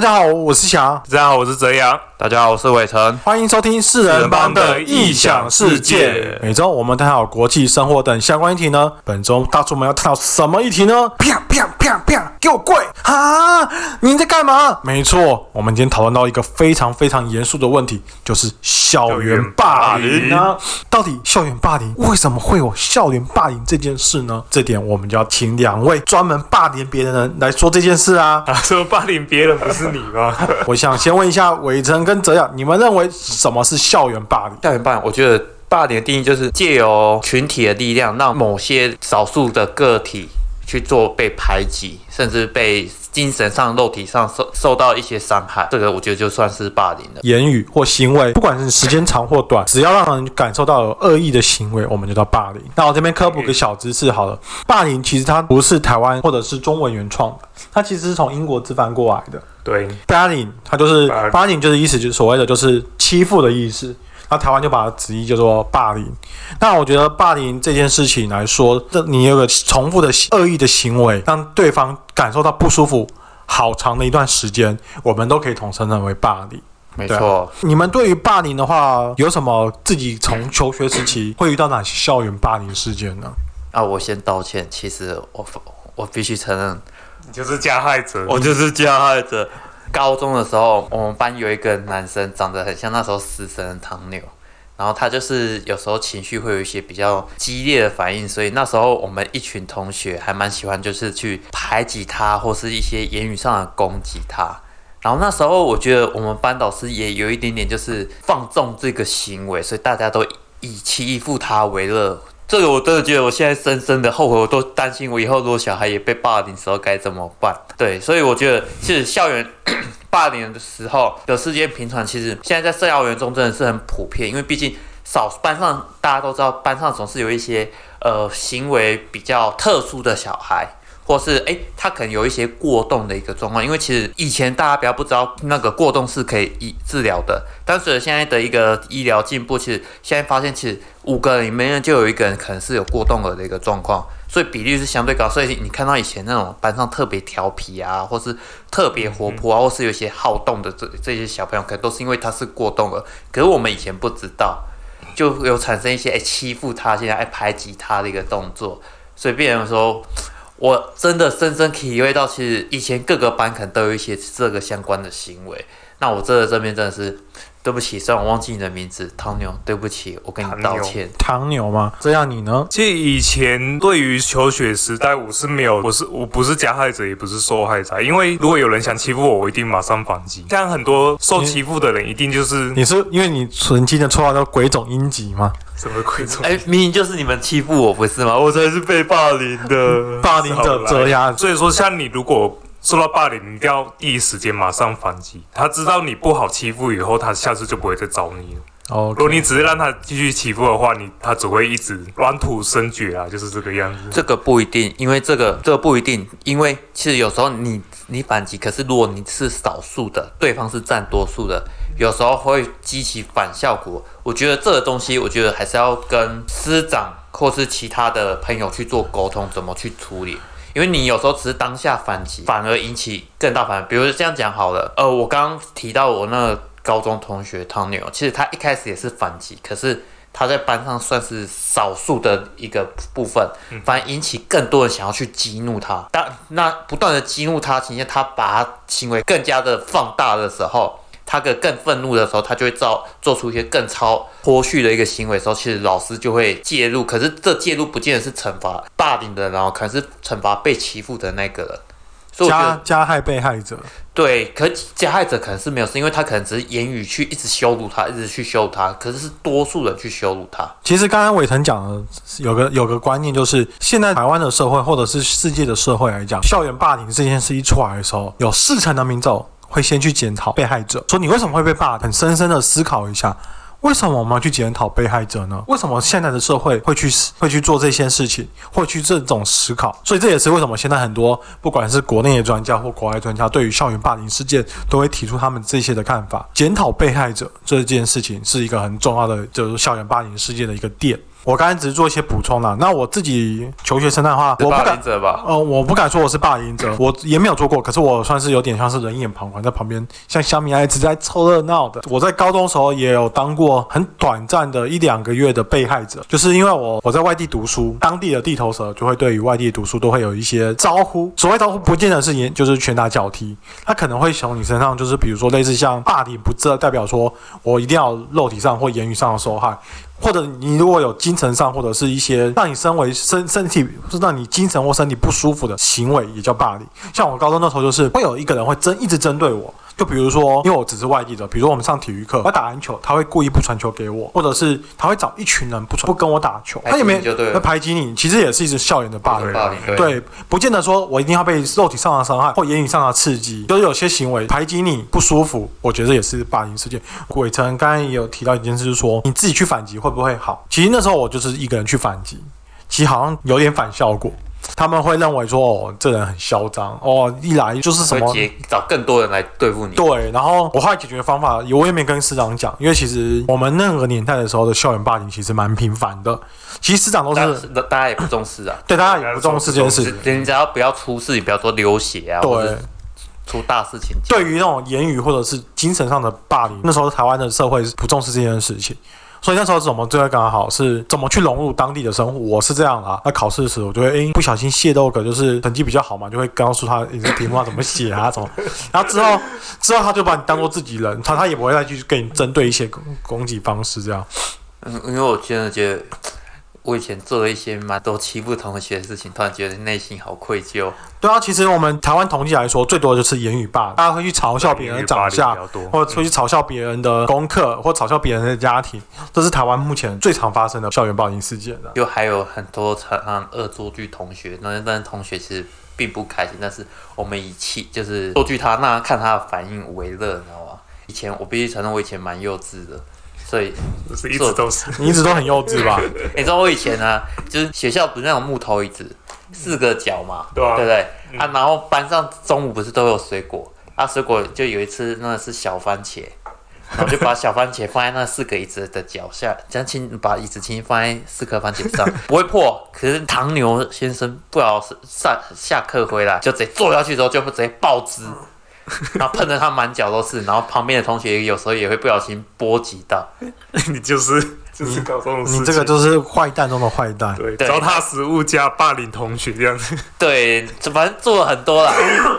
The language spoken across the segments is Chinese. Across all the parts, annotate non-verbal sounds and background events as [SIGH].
大家好，我是翔，大家好，我是泽阳。大家好，我是伟成。欢迎收听四人帮的异想世界。每周我们探讨国际生活等相关议题呢。本周大叔们要探讨什么议题呢？啪啪啪啪，给我跪！啊，你在干嘛？没错，我们今天讨论到一个非常非常严肃的问题，就是校园霸凌呢。到底校园霸凌为什么会有校园霸凌这件事呢？这点我们就要请两位专门霸凌别人的人来说这件事啊。[LAUGHS] 说霸凌别人不是你吗？[LAUGHS] 我想先问一下伟成跟泽阳，你们认为什么是校园霸凌？校园霸凌，我觉得霸凌的定义就是借由群体的力量，让某些少数的个体去做被排挤，甚至被精神上、肉体上受受到一些伤害。这个我觉得就算是霸凌了。言语或行为，不管是时间长或短，只要让人感受到有恶意的行为，我们就叫霸凌。那我这边科普个小知识好了，霸凌其实它不是台湾或者是中文原创的，它其实是从英国直翻过来的。对，霸凌它就是霸凌，就是意思就是所谓的就是欺负的意思。那台湾就把它直译叫做霸凌。那我觉得霸凌这件事情来说，这你有个重复的恶意的行为，让对方感受到不舒服，好长的一段时间，我们都可以统称认为霸凌。没错，你们对于霸凌的话，有什么自己从求学时期会遇到哪些校园霸凌事件呢？啊，我先道歉。其实我我必须承认，你就是加害者，我就是加害者。高中的时候，我们班有一个男生，长得很像那时候死神唐牛，然后他就是有时候情绪会有一些比较激烈的反应，所以那时候我们一群同学还蛮喜欢，就是去排挤他，或是一些言语上的攻击他。然后那时候我觉得我们班导师也有一点点就是放纵这个行为，所以大家都以欺负他为乐。这个我真的觉得，我现在深深的后悔，我都担心我以后如果小孩也被霸凌时候该怎么办。对，所以我觉得其实校园霸凌的时候的事件频传，其实现在在校园中真的是很普遍，因为毕竟少班上大家都知道，班上总是有一些呃行为比较特殊的小孩。或是哎，他可能有一些过动的一个状况，因为其实以前大家比较不知道那个过动是可以医治疗的，但是现在的一个医疗进步，其实现在发现其实五个人里面就有一个人可能是有过动了的一个状况，所以比例是相对高。所以你看到以前那种班上特别调皮啊，或是特别活泼啊，或是有些好动的这这些小朋友，可能都是因为他是过动了，可是我们以前不知道，就有产生一些哎欺负他，现在哎排挤他的一个动作，所以变成说。我真的深深体会到，其实以前各个班可能都有一些这个相关的行为。那我这这边真的是。对不起，虽然我忘记你的名字，唐牛。对不起，我跟你道歉。唐牛吗？这样你呢？其实以前对于求学时代，我是没有，我是我不是加害者，也不是受害者。因为如果有人想欺负我，我一定马上反击。像很多受欺负的人，一定就是你是因为你曾经的绰号叫鬼冢英吉吗？什么鬼冢？哎，明明就是你们欺负我，不是吗？我才是被霸凌的 [LAUGHS] 霸凌者这样。所以说，像你如果。受到霸凌，你一定要第一时间马上反击。他知道你不好欺负以后，他下次就不会再找你了。哦，如果你只是让他继续欺负的话，你他只会一直软土生绝啊，就是这个样子。这个不一定，因为这个这个不一定，因为其实有时候你你反击，可是如果你是少数的，对方是占多数的，有时候会激起反效果。我觉得这个东西，我觉得还是要跟师长或是其他的朋友去做沟通，怎么去处理。因为你有时候只是当下反击，反而引起更大反。比如这样讲好了，呃，我刚刚提到我那个高中同学汤牛，其实他一开始也是反击，可是他在班上算是少数的一个部分，反而引起更多人想要去激怒他。当那不断的激怒他，情下他把他行为更加的放大的时候。他个更愤怒的时候，他就会造做出一些更超脱序的一个行为的时候，其实老师就会介入。可是这介入不见得是惩罚霸凌的，然后可能是惩罚被欺负的那个人。加加害被害者。对，可加害者可能是没有事，因为他可能只是言语去一直羞辱他，一直去羞辱他。可是是多数人去羞辱他。其实刚刚伟腾讲的有个有个观念，就是现在台湾的社会或者是世界的社会来讲，校园霸凌这件事一出来的时候，有四成的民众。会先去检讨被害者，说你为什么会被霸？很深深的思考一下，为什么我们要去检讨被害者呢？为什么现在的社会会去会去做这些事情，会去这种思考？所以这也是为什么现在很多不管是国内的专家或国外专家，对于校园霸凌事件都会提出他们这些的看法。检讨被害者这件事情是一个很重要的，就是校园霸凌事件的一个点。我刚才只是做一些补充了。那我自己求学生态的话，我不敢？呃，我不敢说我是霸凌者，我也没有做过，可是我算是有点像是人眼旁观，在旁边像小米一直在凑热闹的。我在高中时候也有当过很短暂的一两个月的被害者，就是因为我我在外地读书，当地的地头蛇就会对于外地读书都会有一些招呼，所谓招呼不见得是言就是拳打脚踢，他可能会从你身上就是比如说类似像霸凌，不这代表说我一定要肉体上或言语上的受害。或者你如果有精神上或者是一些让你身为身身体是让你精神或身体不舒服的行为，也叫霸凌。像我高中那时候就是会有一个人会针一直针对我，就比如说因为我只是外地的，比如说我们上体育课，我打篮球，他会故意不传球给我，或者是他会找一群人不传不跟我打球，他也没你就对了会排挤你，其实也是一直校园的霸凌。霸凌对对，不见得说我一定要被肉体上的伤害或言语上的刺激，就是有些行为排挤你不舒服，我觉得也是霸凌事件。伟成刚刚也有提到一件事，就是说你自己去反击会不会好？其实那时候我就是一个人去反击，其实好像有点反效果。他们会认为说，哦，这人很嚣张，哦，一来就是什么找更多人来对付你。对，然后我后来解决方法，我也没跟师长讲，因为其实我们那个年代的时候的校园霸凌其实蛮频繁的，其实师长都是大家也不重视啊，对大家也不重视这件事，人只要不要出事，你不要说流血啊，对。出大事情。对于那种言语或者是精神上的霸凌，那时候台湾的社会是不重视这件事情，所以那时候怎么就会刚好是怎么去融入当地的生活，我是这样啊。那考试的时候我就会诶不小心泄露个就是成绩比较好嘛，就会告诉他你这题目要怎么写啊，怎么，然后之后之后他就把你当做自己人，他他也不会再去跟你针对一些攻攻击方式这样。嗯，因为我现在觉得，我以前做了一些蛮多欺负同学的事情，突然觉得内心好愧疚。对啊，其实我们台湾统计来说，最多的就是言语霸凌，大家会去嘲笑别人的长相多或者会去嘲笑别人的功课，或嘲笑别人的家庭，这是台湾目前最常发生的校园暴力事件的。就还有很多常常恶作剧同学，那那同学其实并不开心，但是我们以气就是作剧他，那看他的反应为乐，你知道吗？以前我必须承认，我以前蛮幼稚的，所以就是一直都是。[LAUGHS] 你一直都很幼稚吧？[LAUGHS] 你知道我以前呢，就是学校不是那种木头椅子，四个角嘛，对啊对不对？啊，然后班上中午不是都有水果，啊，水果就有一次那是小番茄，然后就把小番茄放在那四个椅子的脚下，这样轻把椅子轻轻放在四颗番茄上，不会破。可是唐牛先生不好是上下课回来就直接坐下去之后就直接爆汁。然后喷的他满脚都是，然后旁边的同学有时候也会不小心波及到，[LAUGHS] 你就是就是搞这种事情。你这个就是坏蛋中的坏蛋。对对糟蹋食物加霸凌同学这样子。[LAUGHS] 对，反正做了很多啦，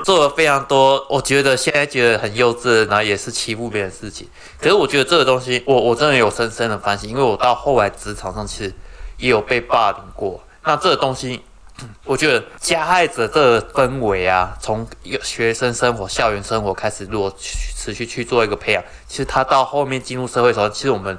做了非常多。我觉得现在觉得很幼稚，然后也是欺负别人的事情。可是我觉得这个东西，我我真的有深深的反省，因为我到后来职场上其实也有被霸凌过。那这个东西，我觉得加害者这个氛围啊，从一个学生生活、校园生活开始，如果持续去做一个培养，其实他到后面进入社会的时候，其实我们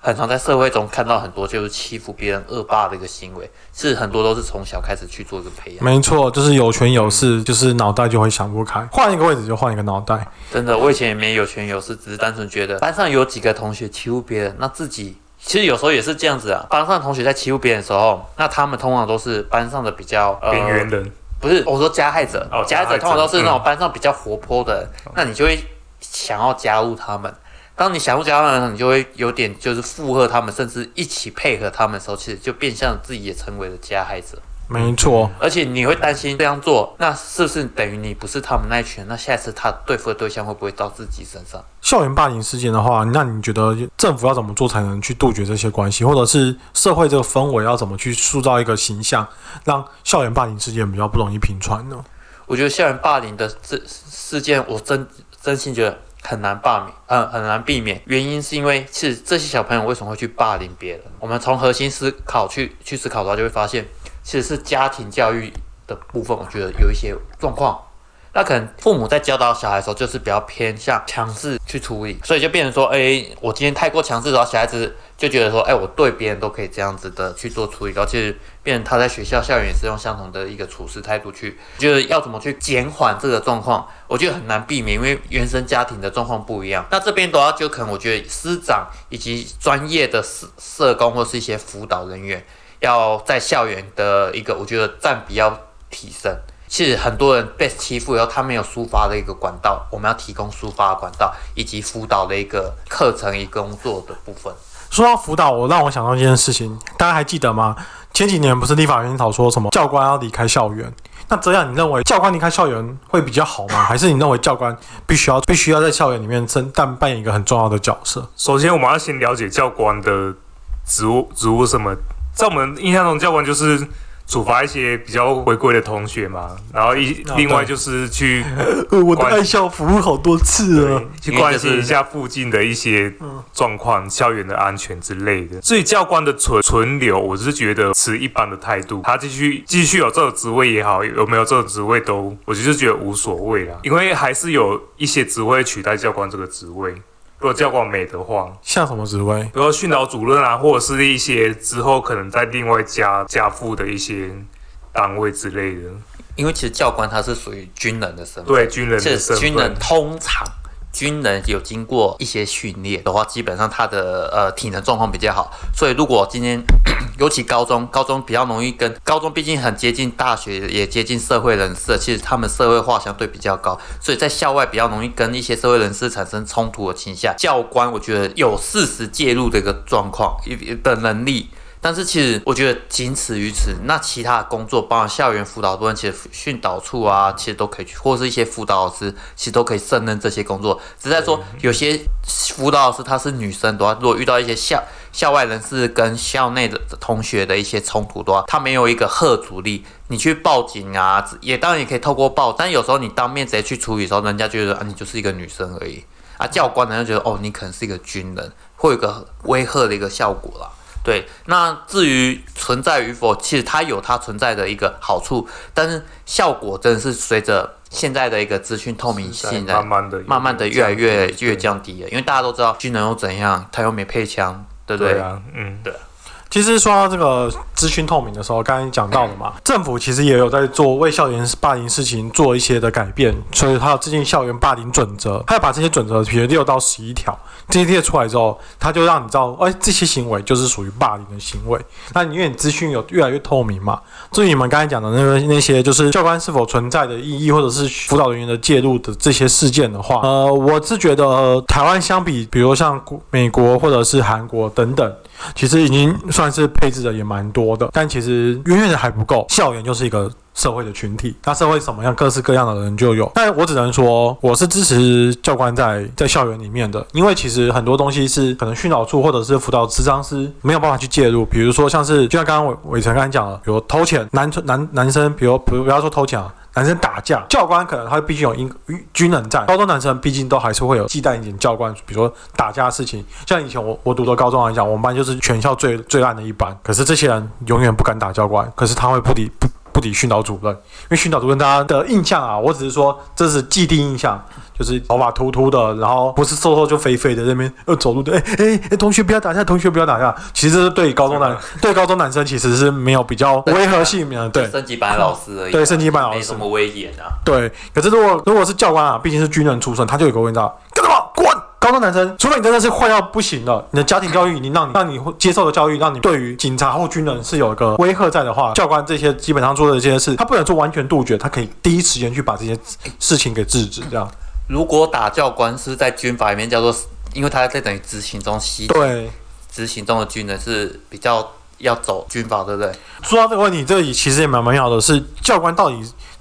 很常在社会中看到很多就是欺负别人、恶霸的一个行为，是很多都是从小开始去做一个培养。没错，就是有权有势，就是脑袋就会想不开，换一个位置就换一个脑袋。真的，我以前也没有权有势，只是单纯觉得班上有几个同学欺负别人，那自己其实有时候也是这样子啊。班上的同学在欺负别人的时候，那他们通常都是班上的比较呃边缘人，不是我说加害者，哦加害者通常都是那种班上比较活泼的人，那你就会想要加入他们。当你想要加入他们的时候，你就会有点就是附和他们，甚至一起配合他们的时候，其实就变相自己也成为了加害者。没错，而且你会担心这样做，那是不是等于你不是他们那一群？那下一次他对付的对象会不会到自己身上？校园霸凌事件的话，那你觉得政府要怎么做才能去杜绝这些关系，或者是社会这个氛围要怎么去塑造一个形象，让校园霸凌事件比较不容易频传呢？我觉得校园霸凌的这事件，我真真心觉得很难罢免，嗯，很难避免。原因是因为是这些小朋友为什么会去霸凌别人？我们从核心思考去去思考的话，就会发现其实是家庭教育的部分，我觉得有一些状况。那可能父母在教导小孩的时候，就是比较偏向强势去处理，所以就变成说，哎，我今天太过强势的话，小孩子就觉得说，哎，我对别人都可以这样子的去做处理，然后其实变成他在学校校园也是用相同的一个处事态度去，就是要怎么去减缓这个状况，我觉得很难避免，因为原生家庭的状况不一样。那这边的话，就可能我觉得师长以及专业的社社工或是一些辅导人员，要在校园的一个，我觉得占比要提升。其实很多人被欺负以后，他没有抒发的一个管道，我们要提供抒发的管道以及辅导的一个课程与工作的部分。说到辅导，我让我想到一件事情，大家还记得吗？前几年不是立法院讨说什么教官要离开校园？那这样你认为教官离开校园会比较好吗？[LAUGHS] 还是你认为教官必须要必须要在校园里面真但扮演一个很重要的角色？首先，我们要先了解教官的职务职务什么，在我们印象中，教官就是。处罚一些比较违规的同学嘛，然后一另外就是去，[LAUGHS] 我的爱校服务好多次啊，去关心一下附近的一些状况、校园的安全之类的。所以教官的存存留，我是觉得持一般的态度，他继续继续有这个职位也好，有没有这个职位都，我就是觉得无所谓啦，因为还是有一些职位取代教官这个职位。如果教官没的话，像什么职位？比如训导主任啊，或者是一些之后可能在另外加加附的一些单位之类的。因为其实教官他是属于军人的身份，对军人的身份，军人通常。军人有经过一些训练的话，基本上他的呃体能状况比较好。所以如果今天 [COUGHS] 尤其高中，高中比较容易跟高中，毕竟很接近大学，也接近社会人士，其实他们社会化相对比较高，所以在校外比较容易跟一些社会人士产生冲突的倾向。教官我觉得有适时介入的一个状况的能力。但是其实我觉得仅此于此。那其他的工作，包括校园辅导部分，其实训导处啊，其实都可以去，或是一些辅导老师，其实都可以胜任这些工作。只在说有些辅导老师她是女生的话，如果遇到一些校校外人士跟校内的同学的一些冲突的话，她没有一个贺阻力，你去报警啊，也当然也可以透过报，但有时候你当面直接去处理的时候，人家觉得啊，你就是一个女生而已啊，教官呢就觉得哦，你可能是一个军人，会有个威吓的一个效果啦。对，那至于存在与否，其实它有它存在的一个好处，但是效果真的是随着现在的一个资讯透明性，慢慢的、慢慢的越来越越降低了。因为大家都知道军人又怎样，他又没配枪，对不对？对啊，嗯，对。其实说到这个资讯透明的时候，刚才讲到了嘛，政府其实也有在做为校园霸凌事情做一些的改变，所以他要制定校园霸凌准则，他要把这些准则，比如六到十一条，这些列出来之后，他就让你知道，哎，这些行为就是属于霸凌的行为。那因为你资讯有越来越透明嘛，至于你们刚才讲的那个那些，就是教官是否存在的意义，或者是辅导人员的介入的这些事件的话，呃，我是觉得台湾相比，比如像美国或者是韩国等等。其实已经算是配置的也蛮多的，但其实远远的还不够。校园就是一个社会的群体，那社会什么样各式各样的人就有。但我只能说，我是支持教官在在校园里面的，因为其实很多东西是可能训导处或者是辅导师、张师没有办法去介入。比如说像是，就像刚刚伟伟成刚才讲了，比如偷钱，男男男生，比如比如不要说偷钱啊。男生打架，教官可能他毕竟有英军人在。高中男生毕竟都还是会有忌惮一点教官，比如说打架的事情。像以前我我读的高中来讲，我们班就是全校最最烂的一班。可是这些人永远不敢打教官，可是他会不理不不理训导主任，因为训导主任大家的印象啊，我只是说这是既定印象。就是头发秃秃的，然后不是瘦瘦就肥肥的那边呃走路的，哎哎哎，同学不要打架，同学不要打架。其实对高中男对高中男生其实是没有比较违和性的，对升级班老师而已，对升级班老师没什么威严啊。对，可是如果如果是教官啊，毕竟是军人出身，他就有个问题，干什么滚？高中男生，除非你真的是坏到不行了，你的家庭教育已经让你让你接受的教育，让你对于警察或军人是有一个威吓在的话，教官这些基本上做的这些事，他不能做完全杜绝，他可以第一时间去把这些事情给制止，这样。如果打教官是在军法里面叫做，因为他在等于执行中吸对执行中的军人是比较要走军法，对不对？说到这个问题，这里其实也蛮蛮好的，是教官到底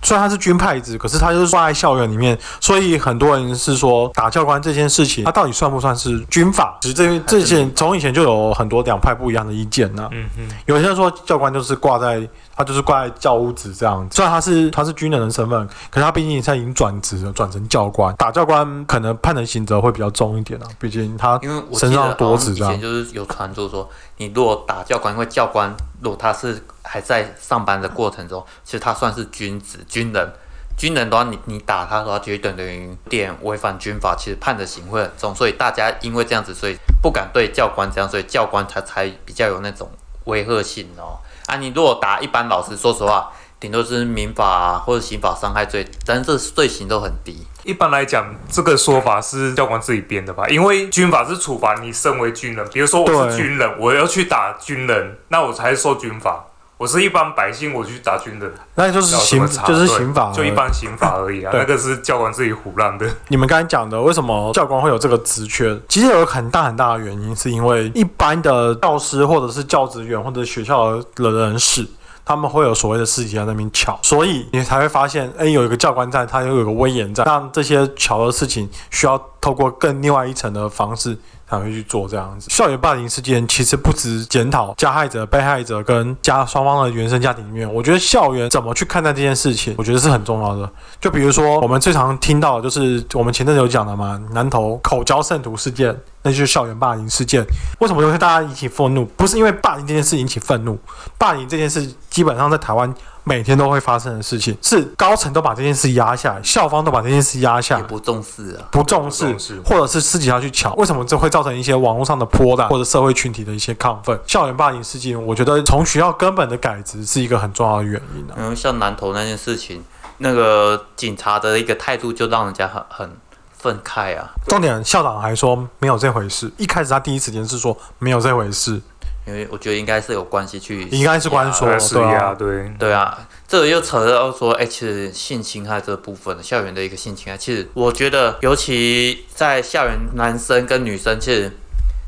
虽然他是军派子，可是他就是挂在校园里面，所以很多人是说打教官这件事情，他到底算不算是军法？其实这这件从以前就有很多两派不一样的意见呢。嗯嗯，有些人说教官就是挂在。他就是挂在教务职这样，虽然他是他是军人的身份，可是他毕竟现在已经转职了，转成教官。打教官可能判的刑责会比较重一点啊，毕竟他因为身上多子这样。以前就是有传说说，你如果打教官，因为教官如果他是还在上班的过程中，其实他算是君子军人。军人的话，你你打他的话，就等于点违反军法，其实判的刑会很重。所以大家因为这样子，所以不敢对教官这样，所以教官他才比较有那种威吓性哦。啊，你如果打一般老师，说实话，顶多是民法或者刑法伤害罪，但是这罪行都很低。一般来讲，这个说法是教官自己编的吧？因为军法是处罚你身为军人，比如说我是军人，我要去打军人，那我才受军法。我是一般百姓，我去打军的，那就是刑就是刑法，就一般刑法而已啊。那个是教官自己胡乱的。你们刚才讲的，为什么教官会有这个职缺？其实有很大很大的原因，是因为一般的教师或者是教职员或者学校的人士。他们会有所谓的事情在那边巧，所以你才会发现，哎，有一个教官在，他又有个威严在，让这些巧的事情需要透过更另外一层的方式才会去做这样子。校园霸凌事件其实不止检讨加害者、被害者跟家双方的原生家庭里面，我觉得校园怎么去看待这件事情，我觉得是很重要的。就比如说我们最常听到的就是我们前阵子有讲的嘛，南投口交圣徒事件，那就是校园霸凌事件。为什么会大家引起愤怒？不是因为霸凌这件事引起愤怒，霸凌这件事基本上在台湾每天都会发生的事情，是高层都把这件事压下来，校方都把这件事压下来。也不重视啊。不重视或者是私底下去抢，为什么这会造成一些网络上的波澜，或者社会群体的一些亢奋？校园霸凌事件，我觉得从学校根本的改革是一个很重要的原因啊。因为像南投那件事情，那个警察的一个态度就让人家很很愤慨啊。重点，校长还说没有这回事。一开始他第一时间是说没有这回事，因为我觉得应该是有关系去，应该是关说对，是对啊呀，对。对啊，这个又扯到说，哎、其实性侵害这部分，校园的一个性侵害，其实我觉得，尤其在校园，男生跟女生，其实。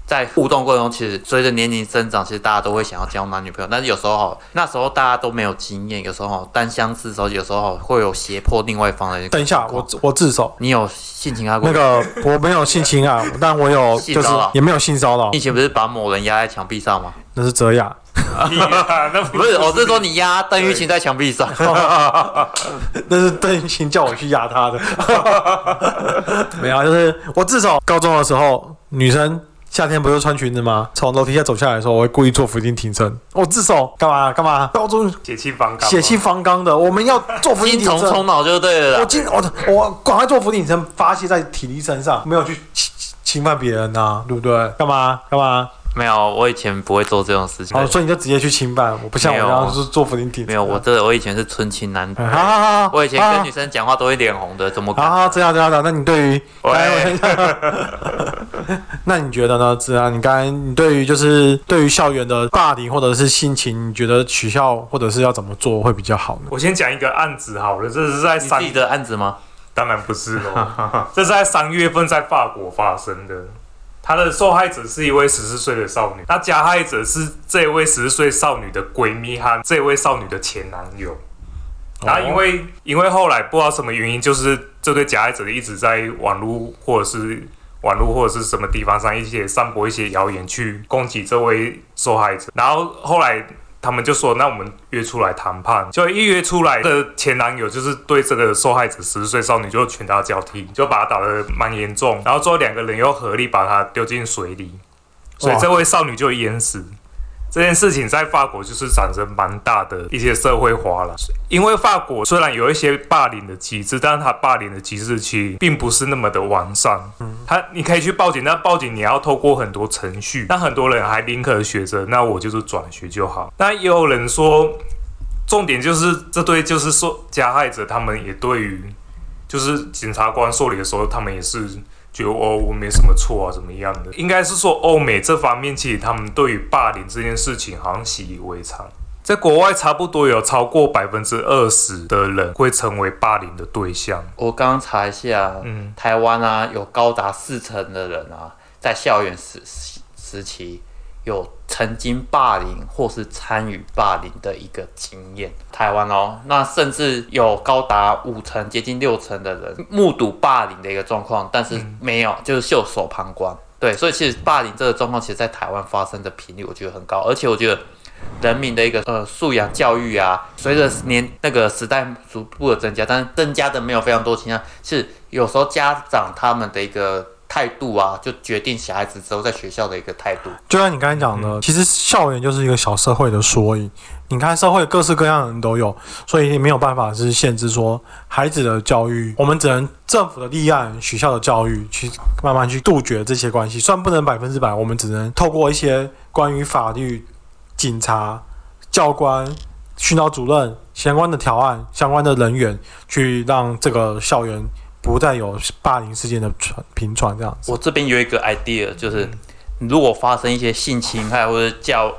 在互动过程中，其实随着年龄增长，其实大家都会想要交男女朋友，但是有时候哈，那时候大家都没有经验，有时候哈单相思的时候，有时候会有胁迫另外一方的。等一下，我我自首。你有性侵害过？那个我没有性侵啊，但我有就是也没有性骚扰你以，前不是把某人压在墙壁上吗？那是泽雅。那不是，我是说你压邓玉琴在墙壁上。[LAUGHS] 那是邓玉琴叫我去压她的，[LAUGHS] 没有啊，就是我自首高中的时候，女生夏天不是穿裙子吗？从楼梯下走下来的时候，我会故意做伏地挺身。我自首干嘛干嘛？高中血气方刚，血气方刚的，我们要做伏地精虫挺身。充脑就对了啦。我今我我赶快做伏地挺身，发泄在体力身上，没有去侵侵犯别人呐、对不对？干嘛干嘛？没有，我以前不会做这种事情。哦，所以你就直接去侵犯，我不像我是做伏地挺身。没有，我这我以前是纯情男。哎好好好好，我以前跟女生讲话都会脸红的，怎么敢？好好，这样这样这样。那你对于，喂 [LAUGHS] 那你觉得呢？子安，你刚才你对于就是对于校园的霸凌或者是性侵，你觉得取消或者是要怎么做会比较好呢？我先讲一个案子好了，这是在三你自己的案子吗？当然不是喽，[LAUGHS] 这是在三月份在法国发生的。他的受害者是一位十四岁的少女，那加害者是这位十四岁少女的闺蜜和这位少女的前男友。然后因为因为后来不知道什么原因，就是这对加害者一直在网络或者是网络或者是什么地方上一些散播一些谣言去攻击这位受害者，然后后来他们就说，那我们约出来谈判。就一约出来的前男友就是对这个受害者十岁少女就拳打脚踢，就把她打得蛮严重，然后最后两个人又合力把她丢进水里，所以这位少女就淹死。这件事情在法国就是产生蛮大的一些社会化了，因为法国虽然有一些霸凌的机制，但是它霸凌的机制其实并不是那么的完善。嗯，它你可以去报警，但报警你要透过很多程序，那很多人还宁可选择那我就是转学就好。那也有人说，重点就是这对就是说加害者他们也对于就是检察官受理的时候，他们也是觉得哦，我没什么错啊，怎么样的？应该是说欧美这方面，其实他们对于霸凌这件事情好像习以为常。在国外，差不多有超过百分之二十的人会成为霸凌的对象。我刚刚查一下，嗯，台湾啊，有高达四成的人啊，在校园时时期有曾经霸凌或是参与霸凌的一个经验。台湾哦，那甚至有高达五成，接近六成的人目睹霸凌的一个状况，但是没有，就是袖手旁观。对，所以其实霸凌这个状况，其实在台湾发生的频率，我觉得很高，而且我觉得。人民的一个呃素养教育啊，随着年那个时代逐步的增加，但是增加的没有非常多情况，是有时候家长他们的一个态度啊，就决定小孩子之后在学校的一个态度。就像你刚才讲的，其实校园就是一个小社会的缩影。你看，社会各式各样的人都有，所以没有办法是限制说孩子的教育，我们只能政府的立案、学校的教育去慢慢去杜绝这些关系。虽然不能百分之百，我们只能透过一些关于法律、警察、教官、训导主任相关的条案、相关的人员，去让这个校园不再有霸凌事件的传频传这样子。我这边有一个 idea，就是如果发生一些性侵害或者教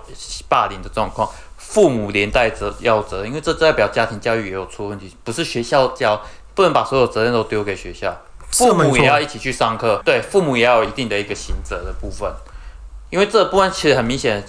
霸凌的状况，父母连带责要责，因为这代表家庭教育也有出问题，不是学校教，不能把所有责任都丢给学校，父母也要一起去上课，对，父母也要有一定的一个刑责的部分，因为这部分其实很明显，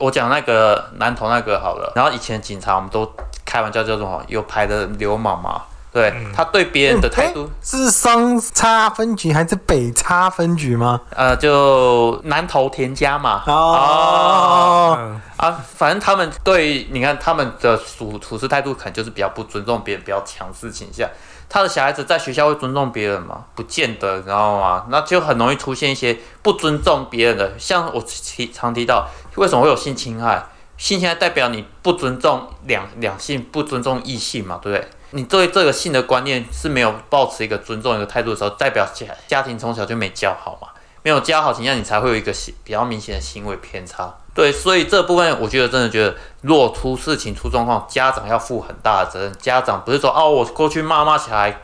我讲那个南投那个好了，然后以前警察我们都开玩笑叫做有牌的流氓嘛，对、他对别人的态度，是双叉分局还是北叉分局吗？呃，就南投田家嘛，哦，嗯，啊，反正他们对你看他们的处处事态度，可能就是比较不尊重别人、比较强势倾向。他的小孩子在学校会尊重别人吗？不见得，你知道吗？那就很容易出现一些不尊重别人的，像我提常提到，为什么会有性侵害？性侵害代表你不尊重两两性，不尊重异性嘛，对不对？你对这个性的观念是没有保持一个尊重一个态度的时候，代表家家庭从小就没教好嘛。没有教好形象，你才会有一个行比较明显的行为偏差。对，所以这部分我觉得真的觉得，如果出事情出状况，家长要负很大的责任。家长不是说哦，我过去骂骂小孩，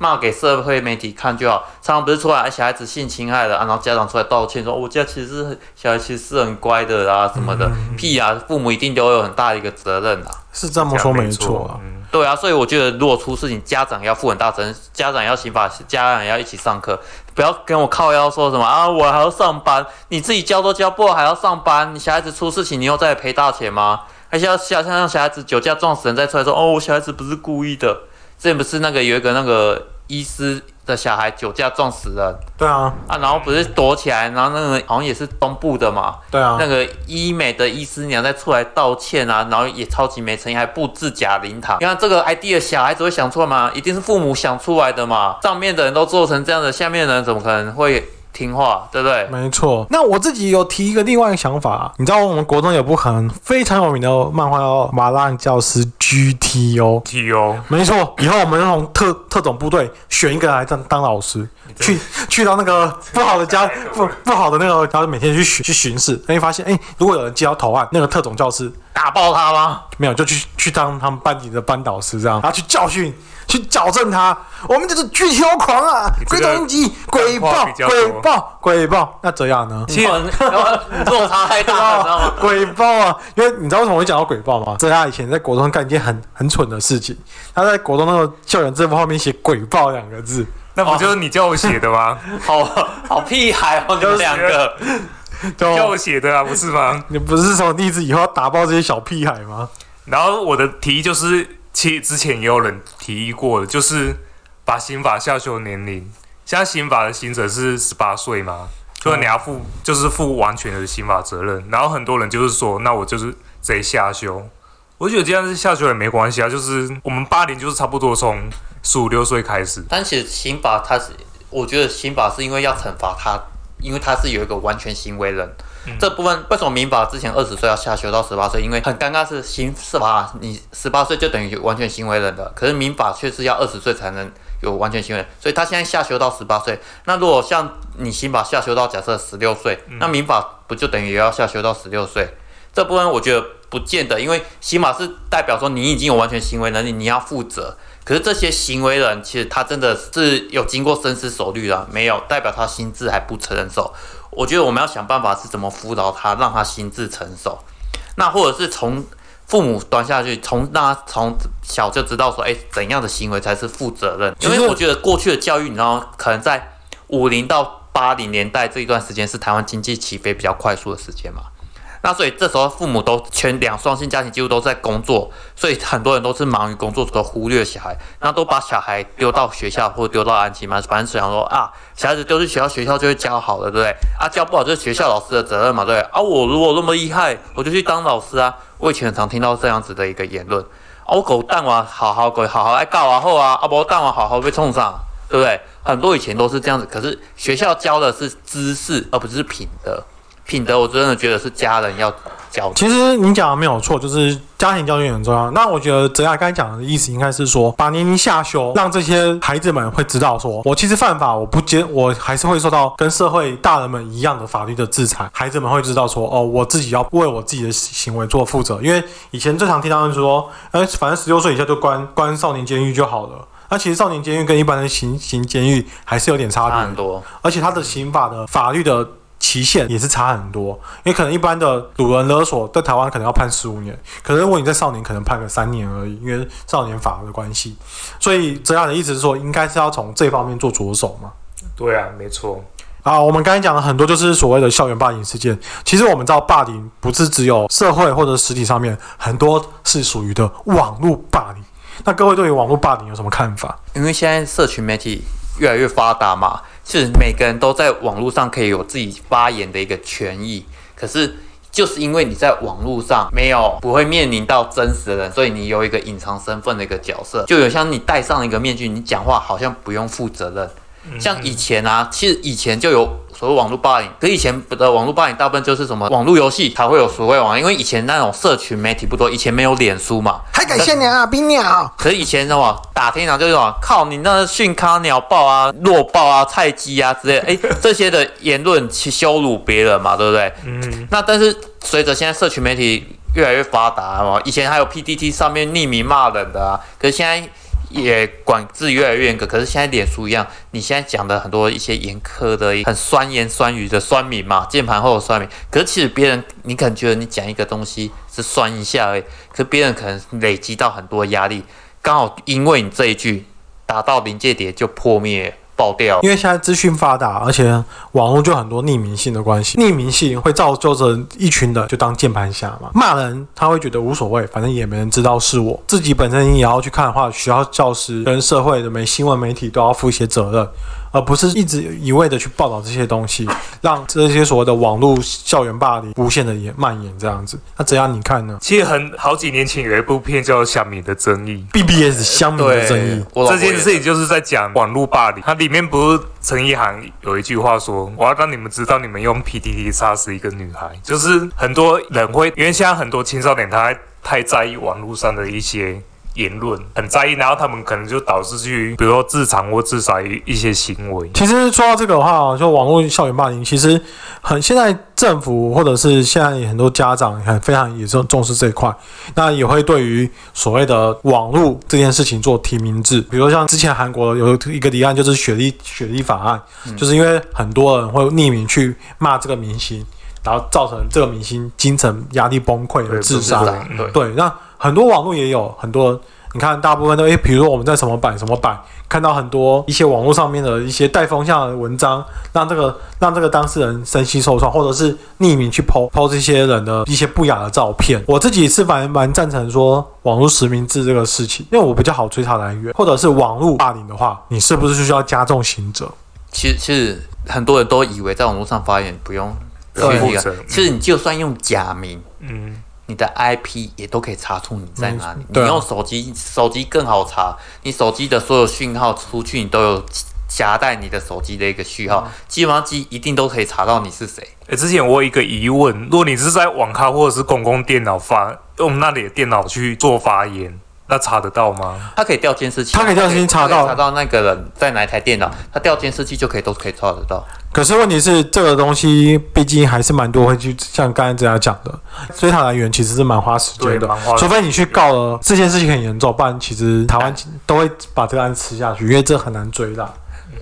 骂给社会媒体看就好。常常不是出来小孩子性侵害了、啊，然后家长出来道歉说，我家其实是小孩其实是很乖的啊、什么的，屁啊，父母一定都有很大的一个责任啊。是这么说没错啊。对啊，所以我觉得如果出事情，家长要负很大责任，家长要刑法，家长要一起上课，不要跟我靠腰说什么啊，我还要上班，你自己教都教不好还要上班，你小孩子出事情，你又再赔大钱吗？还是要像像让小孩子酒驾撞死人再出来说哦，我小孩子不是故意的，之前不是那个有一个那个医师的小孩酒驾撞死人对啊，啊，然后不是躲起来，然后那个好像也是东部的嘛，对啊那，个医美的医师娘再出来道歉啊，然后也超级没诚意，还布置假灵堂。你看这个 idea 小孩子会想出来吗？一定是父母想出来的嘛。上面的人都做成这样的，下面的人怎么可能会听话？对不对？没错。那我自己有提一个另外一个想法啊，你知道我们国中有部很非常有名的漫画叫《麻辣教师 GT》哦。T O 没错，以后我们那种特特种部队选一个来当当老师，去去到那个不好的家不不好的那个，然后每天去巡去巡视，哎，发现哎，如果有人接到投案，那个特种教师打爆他吗？没有就去去当他们班级的班导师，这样，然后去教训。去矫正他，我们就是巨球狂啊！鬼这个头鹰击，鬼爆鬼多爆，鬼爆。那这样呢？你落差太大了，知道吗？[LAUGHS] 鬼爆啊！因为你知道为什么会讲到鬼爆吗？这他以前在国中干一件很很蠢的事情，他在国中那个校园制服后面写“鬼爆”两个字，那不就是你叫我写的吗？[LAUGHS] 好好屁孩哦，你们两个。[LAUGHS] 就叫我写的啊，不是吗？你不是说立志以后要打爆这些小屁孩吗？然后我的提议就是，其实之前也有人提议过的，就是把刑法下修年龄。现在刑法的刑责是十八岁嘛，所以你要负就是负完全的刑法责任。然后很多人就是说，那我就是直接下修。我觉得这样子下修也没关系啊，就是我们八年就是差不多从十五六岁开始。但其实刑法它是，我觉得刑法是因为要惩罚他，因为他是有一个完全行为人。这部分为什么民法之前二十岁要下修到十八岁？因为很尴尬是刑是法你十八岁就等于完全行为人的，可是民法却是要二十岁才能有完全行为人，所以他现在下修到十八岁。那如果像你刑法下修到假设十六岁，那民法不就等于也要下修到十六岁？这部分我觉得不见得，因为刑法是代表说你已经有完全行为能力，你要负责。可是这些行为人其实他真的是有经过深思熟虑的，没有代表他心智还不成熟。我觉得我们要想办法是怎么辅导他，让他心智成熟。那或者是从父母端下去，从让他从小就知道说，哎，怎样的行为才是负责任？因为我觉得过去的教育，你知道，可能在五零到八零年代这一段时间是台湾经济起飞比较快速的时间嘛。那所以这时候父母都全两双性家庭几乎都在工作，所以很多人都是忙于工作，都忽略小孩，那都把小孩丢到学校或丢到安亲班，反正想说啊，小孩子丢去学校，学校就会教好了，对不对？啊，教不好就是学校老师的责任嘛，对不对？啊，我如果那么厉害，我就去当老师啊。我以前很常听到这样子的一个言论，啊，我狗蛋啊，好好狗好好爱告啊后啊，啊不蛋啊好好被冲上，对不对？很多以前都是这样子，可是学校教的是知识，而不是品德。品德，我真的觉得是家人要教。其实你讲的没有错，就是家庭教育很重要。那我觉得泽亚刚才讲的意思应该是说，把年龄下修，让这些孩子们会知道说，我其实犯法，我不接，我还是会受到跟社会大人们一样的法律的制裁。孩子们会知道说，哦，我自己要为我自己的行为做负责。因为以前最常听到人说，呃，反正十六岁以下就关关少年监狱就好了。那其实少年监狱跟一般的刑刑监狱还是有点差别很多，而且它的刑法的法律的期限也是差很多，因为可能一般的掳人勒索在台湾可能要判十五年，可是如果你在少年可能判个三年而已，因为少年法的关系。所以这样的意思是说，应该是要从这方面做着手嘛。对啊，没错。啊，我们刚才讲了很多，就是所谓的校园霸凌事件。其实我们知道，霸凌不是只有社会或者实体上面，很多是属于的网络霸凌。那各位对于网络霸凌有什么看法？因为现在社群媒体越来越发达嘛，是每个人都在网络上可以有自己发言的一个权益。可是就是因为你在网络上没有不会面临到真实的人，所以你有一个隐藏身份的一个角色，就有像你戴上一个面具，你讲话好像不用负责任。像以前啊，其实以前就有所谓网络霸凌，可以前的网络霸凌大部分就是什么网络游戏才会有所谓网，因为以前那种社群媒体不多，以前没有脸书嘛，还感谢你啊，冰鸟。可是以前什么打天堂就是什么靠你那训咖鸟爆啊、弱爆啊、菜鸡啊之类，哎 [LAUGHS] 这些的言论去羞辱别人嘛，对不对？嗯。那但是随着现在社群媒体越来越发达嘛，以前还有 PTT 上面匿名骂人的啊，可是现在。也管制越来越严格，可是现在脸书一样，你现在讲的很多一些严苛的、很酸言酸语的酸民嘛，键盘后的酸民，可是其实别人你可能觉得你讲一个东西是酸一下而已，可是别人可能累积到很多压力，刚好因为你这一句打到临界点就破灭。爆掉，因为现在资讯发达，而且网络就很多匿名性的关系，匿名性会造就着一群的就当键盘侠嘛，骂人他会觉得无所谓，反正也没人知道是我。自己本身也要去看的话，学校教师跟社会的媒新闻媒体都要负一些责任。而不是一直一味的去报道这些东西，[LAUGHS] 让这些所谓的网络校园霸凌无限的延蔓延这样子。那怎样你看呢？其实很好几年前有一部片叫《乡民的争议》，BBS 香米的争议。这件事情就是在讲网络霸凌。它里面不是陈意涵有一句话说：“我要让你们知道，你们用 PDD 杀死一个女孩。”就是很多人会，因为现在很多青少年他太在意网络上的一些。言论很在意，然后他们可能就导致去，比如说自残或自杀一一些行为。其实说到这个的话，就网络校园霸凌，其实很现在政府或者是现在很多家长很非常也重重视这一块，那也会对于所谓的网络这件事情做提名制。比如像之前韩国有一个提案，就是雪莉雪莉法案，就是因为很多人会匿名去骂这个明星，然后造成这个明星精神压力崩溃而自杀。对，那。很多网络也有很多，你看大部分都诶，比如说我们在什么版什么版看到很多一些网络上面的一些带风向的文章，让这个让这个当事人身心受创，或者是匿名去抛抛这些人的一些不雅的照片。我自己是蛮蛮赞成说网络实名制这个事情，因为我比较好追查来源，或者是网络霸凌的话，你是不是就需要加重刑责？其实其实很多人都以为在网络上发言不用其实你就算用假名，嗯。你的 IP 也都可以查出你在哪里。你用手机，手机更好查。你手机的所有讯号出去，你都有夹带你的手机的一个序号，基本上机一定都可以查到你是谁。诶，之前我有一个疑问，如果你是在网咖或者是公共电脑发，用那里的电脑去做发言。那查得到吗？他可以调监视器，他可以调监视器查到查到那个人在哪一台电脑，他调监视器就可以都可以查得到。可是问题是，这个东西毕竟还是蛮多会去像刚才这样讲的，追讨来源其实是蛮花时间的。除非你去告了这件事情很严重，不然其实台湾都会把这个案子吃下去，因为这很难追的。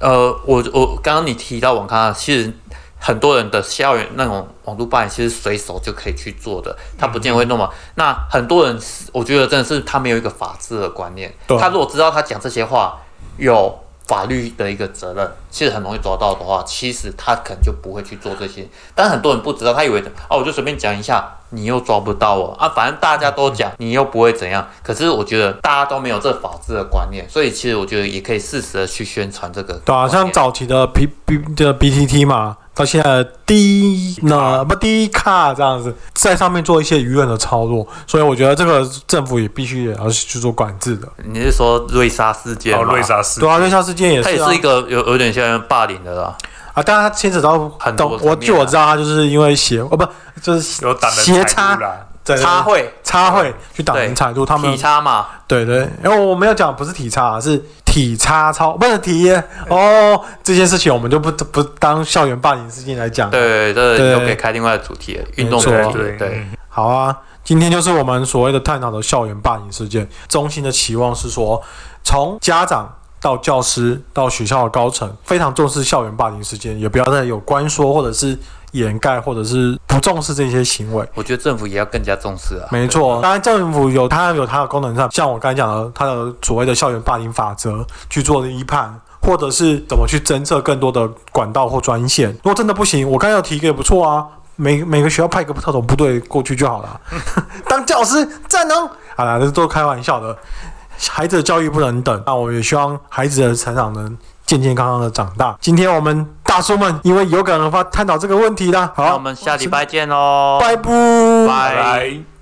呃，我我刚刚你提到网咖，其实。很多人的校园那种网络霸凌，其实随手就可以去做的，他不见会弄嘛。那很多人，我觉得真的是他没有一个法治的观念。他如果知道他讲这些话有法律的一个责任，其实很容易抓到的话，其实他可能就不会去做这些。但很多人不知道，他以为哦，我就随便讲一下，你又抓不到我啊，反正大家都讲，你又不会怎样。可是我觉得大家都没有这法治的观念，所以其实我觉得也可以适时的去宣传这个。对啊，像早期的 P B 的 B T T 嘛。到现在低那不低卡这样子，在上面做一些舆论的操作，所以我觉得这个政府也必须也要去做管制的。你是说瑞莎事件？哦，瑞莎事件对啊，瑞莎事件也是，它也是一个有有点像霸凌的啦。啊，当然它牵扯到很多，我据我知道，他就是因为邪哦不就是有斜插。插会，插会去挡人财路，他们体差嘛？对对，因为我没有讲不是体差，是体差操，不是体哦。这件事情我们就不不当校园霸凌事件来讲。对对对，都可以开另外的主题，运动主题。对，好啊，今天就是我们所谓的探讨的校园霸凌事件。中心的期望是说，从家长到教师到学校的高层，非常重视校园霸凌事件，也不要再有关说或者是。掩盖或者是不重视这些行为。我觉得政府也要更加重视啊。没错，当然政府有它有它的功能上，像我刚才讲的，它的所谓的校园霸凌法则去做的一判，或者是怎么去侦测更多的管道或专线。如果真的不行，我刚才有提一个也不错啊，每每个学校派一个特种部队过去就好了，[LAUGHS] 当教师战能。好啦，这都开玩笑的，孩子的教育不能等，那我也希望孩子的成长能健健康康的长大。今天我们大叔们因为有感而发，探讨这个问题啦。好，那我们下礼拜见喽，拜拜。拜拜。